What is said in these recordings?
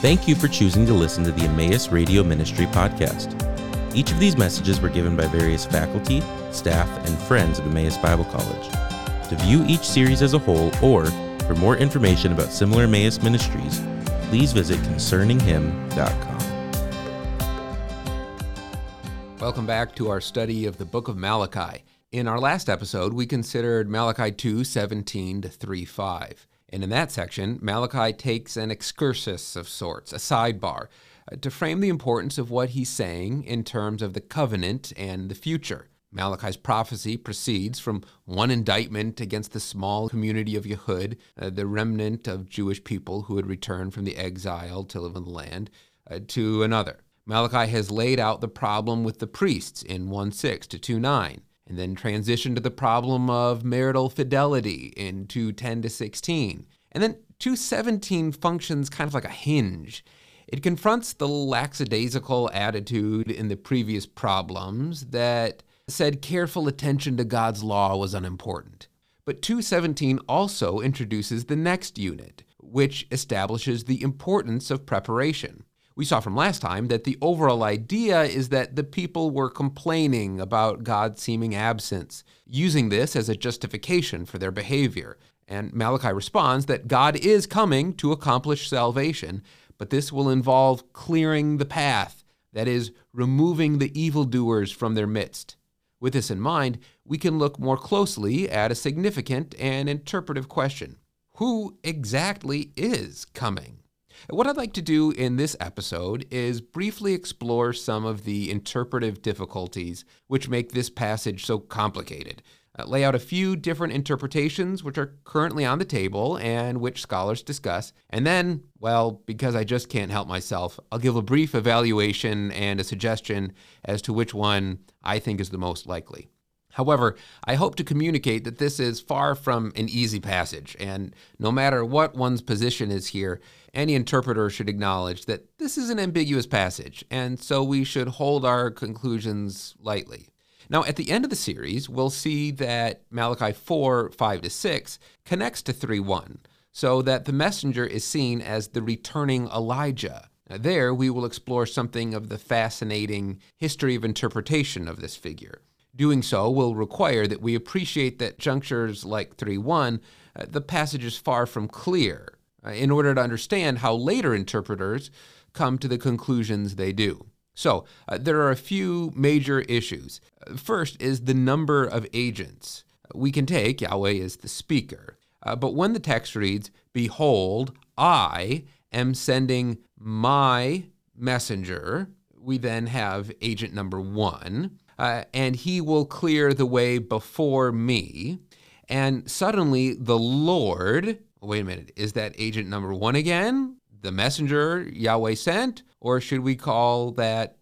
Thank you for choosing to listen to the Emmaus Radio Ministry podcast. Each of these messages were given by various faculty, staff, and friends of Emmaus Bible College. To view each series as a whole or for more information about similar Emmaus ministries, please visit concerninghim.com. Welcome back to our study of the book of Malachi. In our last episode, we considered Malachi 2 17 to 3 5. And in that section, Malachi takes an excursus of sorts, a sidebar, uh, to frame the importance of what he's saying in terms of the covenant and the future. Malachi's prophecy proceeds from one indictment against the small community of Yehud, uh, the remnant of Jewish people who had returned from the exile to live in the land, uh, to another. Malachi has laid out the problem with the priests in 1 6 to 2 9 and then transition to the problem of marital fidelity in 210 to 16. And then 217 functions kind of like a hinge. It confronts the lackadaisical attitude in the previous problems that said careful attention to God's law was unimportant. But 217 also introduces the next unit, which establishes the importance of preparation. We saw from last time that the overall idea is that the people were complaining about God's seeming absence, using this as a justification for their behavior. And Malachi responds that God is coming to accomplish salvation, but this will involve clearing the path, that is, removing the evildoers from their midst. With this in mind, we can look more closely at a significant and interpretive question Who exactly is coming? What I'd like to do in this episode is briefly explore some of the interpretive difficulties which make this passage so complicated. Uh, lay out a few different interpretations which are currently on the table and which scholars discuss. And then, well, because I just can't help myself, I'll give a brief evaluation and a suggestion as to which one I think is the most likely. However, I hope to communicate that this is far from an easy passage, and no matter what one's position is here, any interpreter should acknowledge that this is an ambiguous passage, and so we should hold our conclusions lightly. Now, at the end of the series, we'll see that Malachi 4 5 to 6 connects to 3 1, so that the messenger is seen as the returning Elijah. Now, there, we will explore something of the fascinating history of interpretation of this figure. Doing so will require that we appreciate that junctures like 3 1, uh, the passage is far from clear uh, in order to understand how later interpreters come to the conclusions they do. So, uh, there are a few major issues. Uh, first is the number of agents. We can take Yahweh as the speaker, uh, but when the text reads, Behold, I am sending my messenger, we then have agent number one, uh, and he will clear the way before me. And suddenly the Lord wait a minute, is that agent number one again? The messenger Yahweh sent? Or should we call that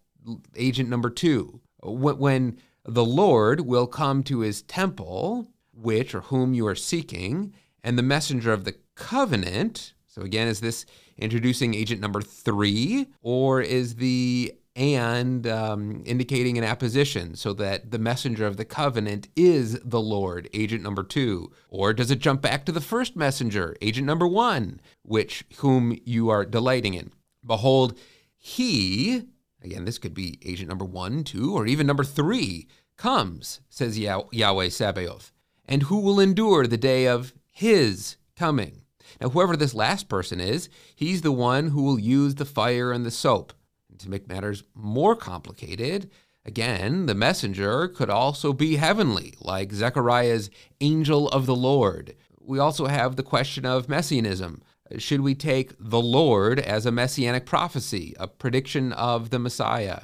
agent number two? When the Lord will come to his temple, which or whom you are seeking, and the messenger of the covenant. So, again, is this introducing agent number three, or is the and um, indicating an apposition so that the messenger of the covenant is the Lord, agent number two? Or does it jump back to the first messenger, agent number one, which whom you are delighting in? Behold, he, again, this could be agent number one, two, or even number three, comes, says Yah- Yahweh Sabaoth. And who will endure the day of his coming? Now, whoever this last person is, he's the one who will use the fire and the soap to make matters more complicated, again, the messenger could also be heavenly, like Zechariah's angel of the Lord. We also have the question of messianism. Should we take the Lord as a messianic prophecy, a prediction of the Messiah?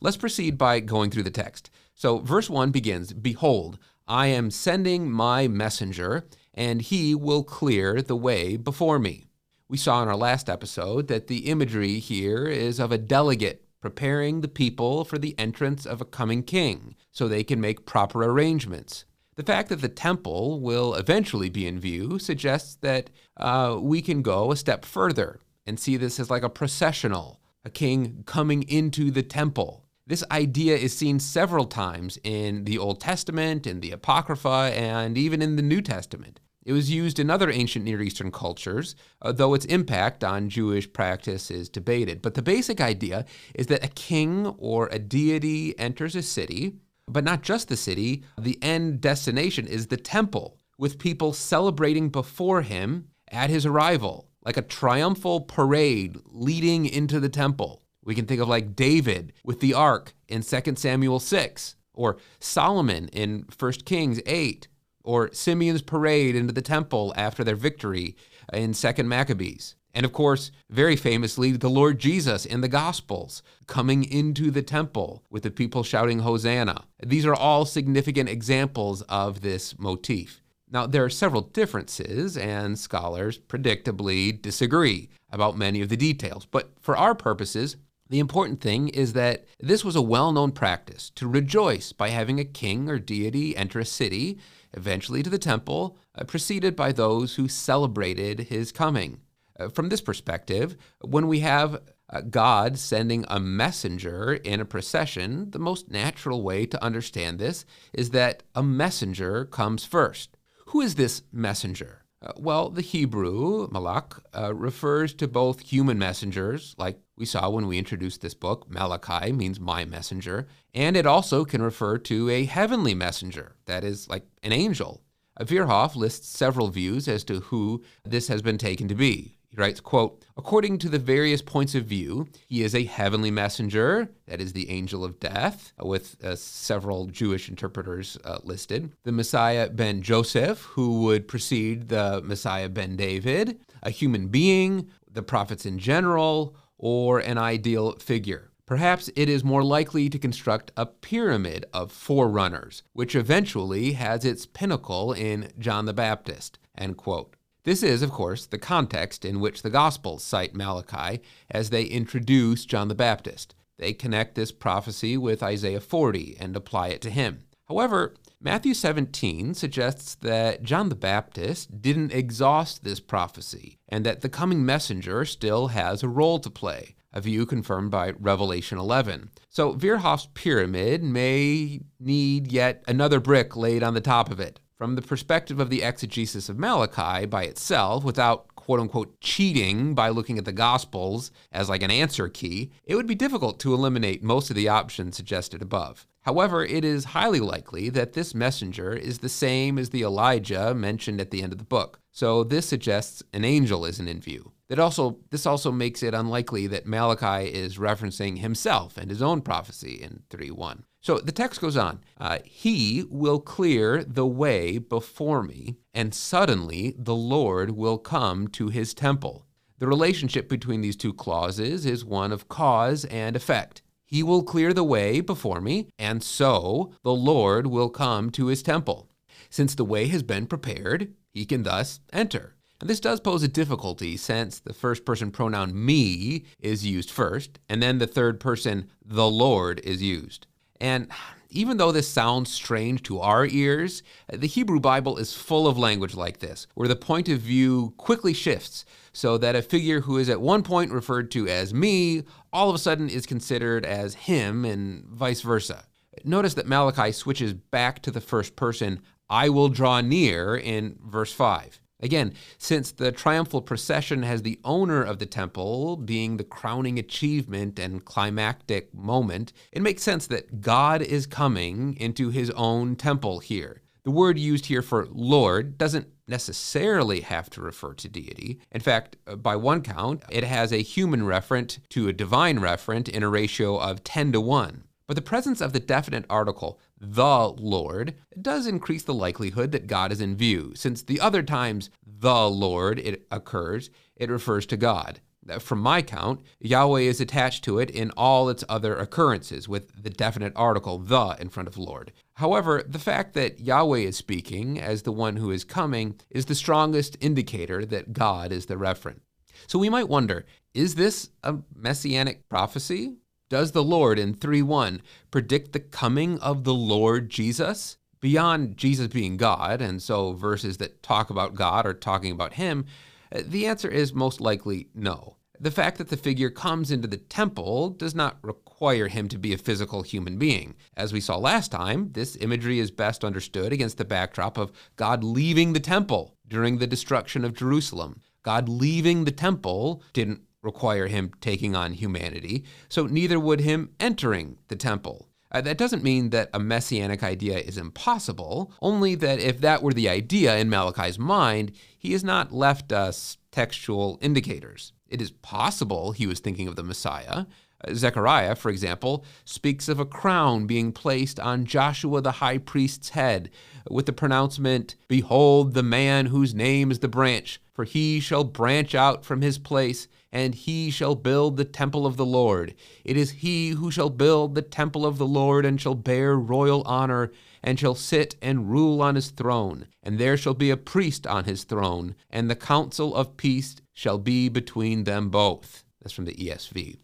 Let's proceed by going through the text. So, verse 1 begins Behold, I am sending my messenger, and he will clear the way before me. We saw in our last episode that the imagery here is of a delegate preparing the people for the entrance of a coming king so they can make proper arrangements. The fact that the temple will eventually be in view suggests that uh, we can go a step further and see this as like a processional, a king coming into the temple. This idea is seen several times in the Old Testament, in the Apocrypha, and even in the New Testament. It was used in other ancient Near Eastern cultures, uh, though its impact on Jewish practice is debated. But the basic idea is that a king or a deity enters a city, but not just the city. The end destination is the temple, with people celebrating before him at his arrival, like a triumphal parade leading into the temple. We can think of like David with the ark in 2 Samuel 6, or Solomon in 1 Kings 8 or Simeon's parade into the temple after their victory in 2nd Maccabees. And of course, very famously, the Lord Jesus in the Gospels coming into the temple with the people shouting Hosanna. These are all significant examples of this motif. Now, there are several differences, and scholars predictably disagree about many of the details. But for our purposes, the important thing is that this was a well known practice to rejoice by having a king or deity enter a city eventually to the temple, uh, preceded by those who celebrated his coming. Uh, from this perspective, when we have uh, God sending a messenger in a procession, the most natural way to understand this is that a messenger comes first. Who is this messenger? Uh, well, the Hebrew, malak, uh, refers to both human messengers, like we saw when we introduced this book. Malachi means my messenger. And it also can refer to a heavenly messenger, that is, like an angel. Verhoef lists several views as to who this has been taken to be. He writes, quote, According to the various points of view, he is a heavenly messenger, that is the angel of death, with uh, several Jewish interpreters uh, listed. The Messiah ben Joseph, who would precede the Messiah ben David, a human being, the prophets in general, or an ideal figure. Perhaps it is more likely to construct a pyramid of forerunners, which eventually has its pinnacle in John the Baptist. End quote. This is, of course, the context in which the Gospels cite Malachi as they introduce John the Baptist. They connect this prophecy with Isaiah 40 and apply it to him. However, Matthew 17 suggests that John the Baptist didn't exhaust this prophecy and that the coming messenger still has a role to play, a view confirmed by Revelation 11. So Verhoef's pyramid may need yet another brick laid on the top of it. From the perspective of the exegesis of Malachi by itself, without quote unquote cheating by looking at the Gospels as like an answer key, it would be difficult to eliminate most of the options suggested above. However, it is highly likely that this messenger is the same as the Elijah mentioned at the end of the book. So this suggests an angel isn't in view. That also this also makes it unlikely that Malachi is referencing himself and his own prophecy in 3:1. So the text goes on. Uh, he will clear the way before me, and suddenly the Lord will come to his temple. The relationship between these two clauses is one of cause and effect. He will clear the way before me, and so the Lord will come to his temple. Since the way has been prepared, he can thus enter. And this does pose a difficulty since the first person pronoun me is used first, and then the third person the Lord is used. And even though this sounds strange to our ears, the Hebrew Bible is full of language like this, where the point of view quickly shifts so that a figure who is at one point referred to as me all of a sudden is considered as him and vice versa. Notice that Malachi switches back to the first person, I will draw near, in verse 5. Again, since the triumphal procession has the owner of the temple being the crowning achievement and climactic moment, it makes sense that God is coming into his own temple here. The word used here for Lord doesn't necessarily have to refer to deity. In fact, uh, by one count, it has a human referent to a divine referent in a ratio of 10 to 1. But the presence of the definite article, the Lord, does increase the likelihood that God is in view, since the other times the Lord it occurs, it refers to God. From my count, Yahweh is attached to it in all its other occurrences, with the definite article, the, in front of Lord. However, the fact that Yahweh is speaking as the one who is coming is the strongest indicator that God is the referent. So we might wonder is this a messianic prophecy? Does the Lord in 3 1 predict the coming of the Lord Jesus? Beyond Jesus being God, and so verses that talk about God are talking about him, uh, the answer is most likely no. The fact that the figure comes into the temple does not require him to be a physical human being. As we saw last time, this imagery is best understood against the backdrop of God leaving the temple during the destruction of Jerusalem. God leaving the temple didn't require him taking on humanity, so neither would him entering the temple. Uh, that doesn't mean that a messianic idea is impossible, only that if that were the idea in Malachi's mind, he has not left us textual indicators. It is possible he was thinking of the Messiah. Zechariah, for example, speaks of a crown being placed on Joshua the high priest's head with the pronouncement, Behold the man whose name is the branch, for he shall branch out from his place, and he shall build the temple of the Lord. It is he who shall build the temple of the Lord, and shall bear royal honor, and shall sit and rule on his throne. And there shall be a priest on his throne, and the counsel of peace shall be between them both. That's from the ESV.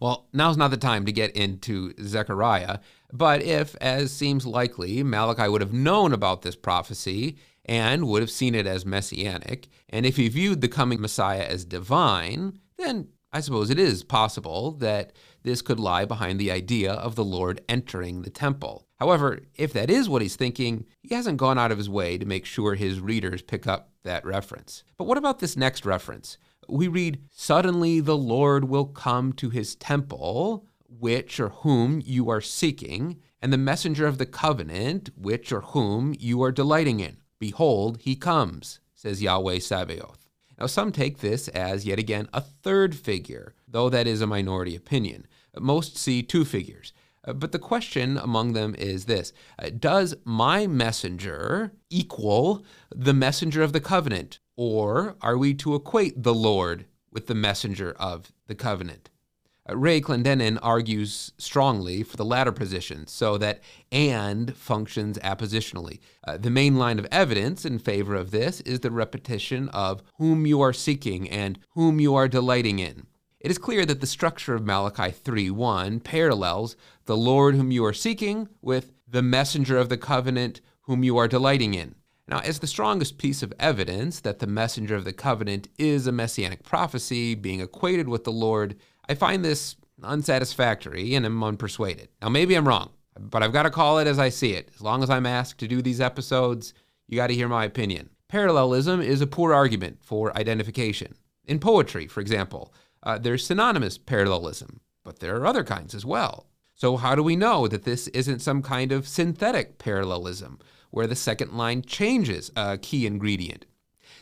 Well, now's not the time to get into Zechariah, but if, as seems likely, Malachi would have known about this prophecy and would have seen it as messianic, and if he viewed the coming Messiah as divine, then I suppose it is possible that this could lie behind the idea of the Lord entering the temple. However, if that is what he's thinking, he hasn't gone out of his way to make sure his readers pick up that reference. But what about this next reference? We read, Suddenly the Lord will come to his temple, which or whom you are seeking, and the messenger of the covenant, which or whom you are delighting in. Behold, he comes, says Yahweh Sabaoth. Now, some take this as yet again a third figure, though that is a minority opinion. Most see two figures. Uh, but the question among them is this uh, Does my messenger equal the messenger of the covenant? Or are we to equate the Lord with the messenger of the covenant? Uh, Ray Clendenen argues strongly for the latter position, so that and functions appositionally. Uh, the main line of evidence in favor of this is the repetition of whom you are seeking and whom you are delighting in. It is clear that the structure of Malachi 3:1 parallels the Lord whom you are seeking with the messenger of the covenant whom you are delighting in. Now, as the strongest piece of evidence that the messenger of the covenant is a messianic prophecy being equated with the Lord, I find this unsatisfactory and am unpersuaded. Now, maybe I'm wrong, but I've got to call it as I see it. As long as I'm asked to do these episodes, you got to hear my opinion. Parallelism is a poor argument for identification. In poetry, for example, uh, there's synonymous parallelism, but there are other kinds as well. So, how do we know that this isn't some kind of synthetic parallelism? where the second line changes a key ingredient.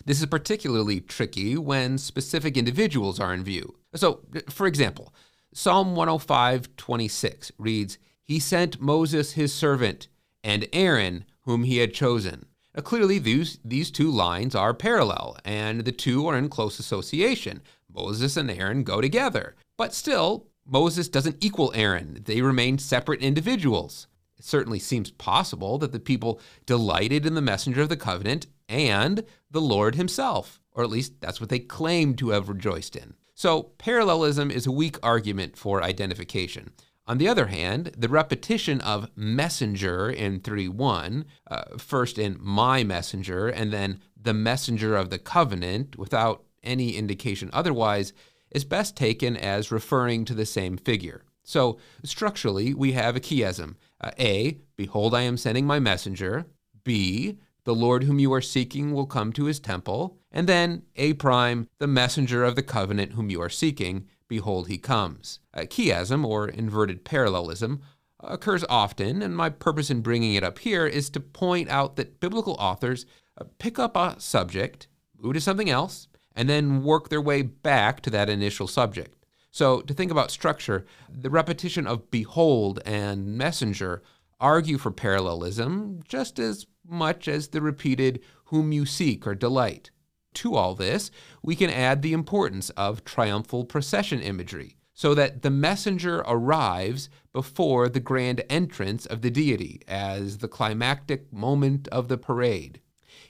This is particularly tricky when specific individuals are in view. So, for example, Psalm 105:26 reads, "He sent Moses his servant and Aaron whom he had chosen." Now, clearly, these, these two lines are parallel, and the two are in close association. Moses and Aaron go together. But still, Moses doesn't equal Aaron. They remain separate individuals. It certainly seems possible that the people delighted in the messenger of the covenant and the Lord himself, or at least that's what they claim to have rejoiced in. So, parallelism is a weak argument for identification. On the other hand, the repetition of messenger in 3 1, uh, first in my messenger and then the messenger of the covenant without any indication otherwise, is best taken as referring to the same figure. So, structurally, we have a chiasm uh, A, behold, I am sending my messenger. B, the Lord whom you are seeking will come to his temple. And then A prime, the messenger of the covenant whom you are seeking, behold, he comes. Uh, chiasm, or inverted parallelism, occurs often, and my purpose in bringing it up here is to point out that biblical authors uh, pick up a subject, move to something else, and then work their way back to that initial subject. So, to think about structure, the repetition of behold and messenger argue for parallelism just as much as the repeated whom you seek or delight. To all this, we can add the importance of triumphal procession imagery, so that the messenger arrives before the grand entrance of the deity as the climactic moment of the parade.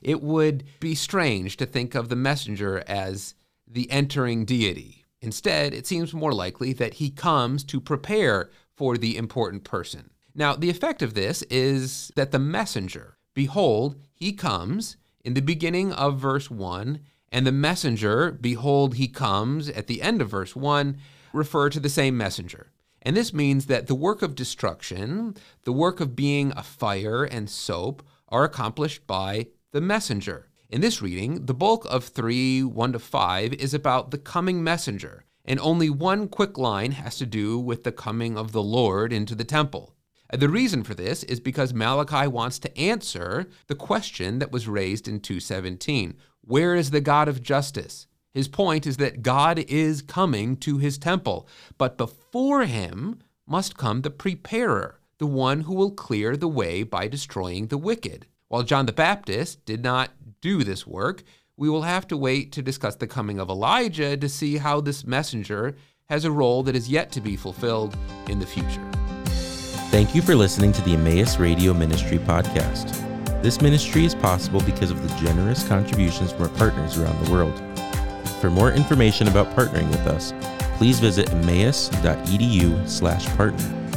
It would be strange to think of the messenger as the entering deity Instead, it seems more likely that he comes to prepare for the important person. Now, the effect of this is that the messenger, behold, he comes in the beginning of verse 1, and the messenger, behold, he comes at the end of verse 1, refer to the same messenger. And this means that the work of destruction, the work of being a fire and soap, are accomplished by the messenger. In this reading, the bulk of 3 1 to 5 is about the coming messenger, and only one quick line has to do with the coming of the Lord into the temple. The reason for this is because Malachi wants to answer the question that was raised in 217 Where is the God of justice? His point is that God is coming to his temple, but before him must come the preparer, the one who will clear the way by destroying the wicked. While John the Baptist did not do this work, we will have to wait to discuss the coming of Elijah to see how this messenger has a role that is yet to be fulfilled in the future. Thank you for listening to the Emmaus Radio Ministry podcast. This ministry is possible because of the generous contributions from our partners around the world. For more information about partnering with us, please visit emmaus.edu/partner.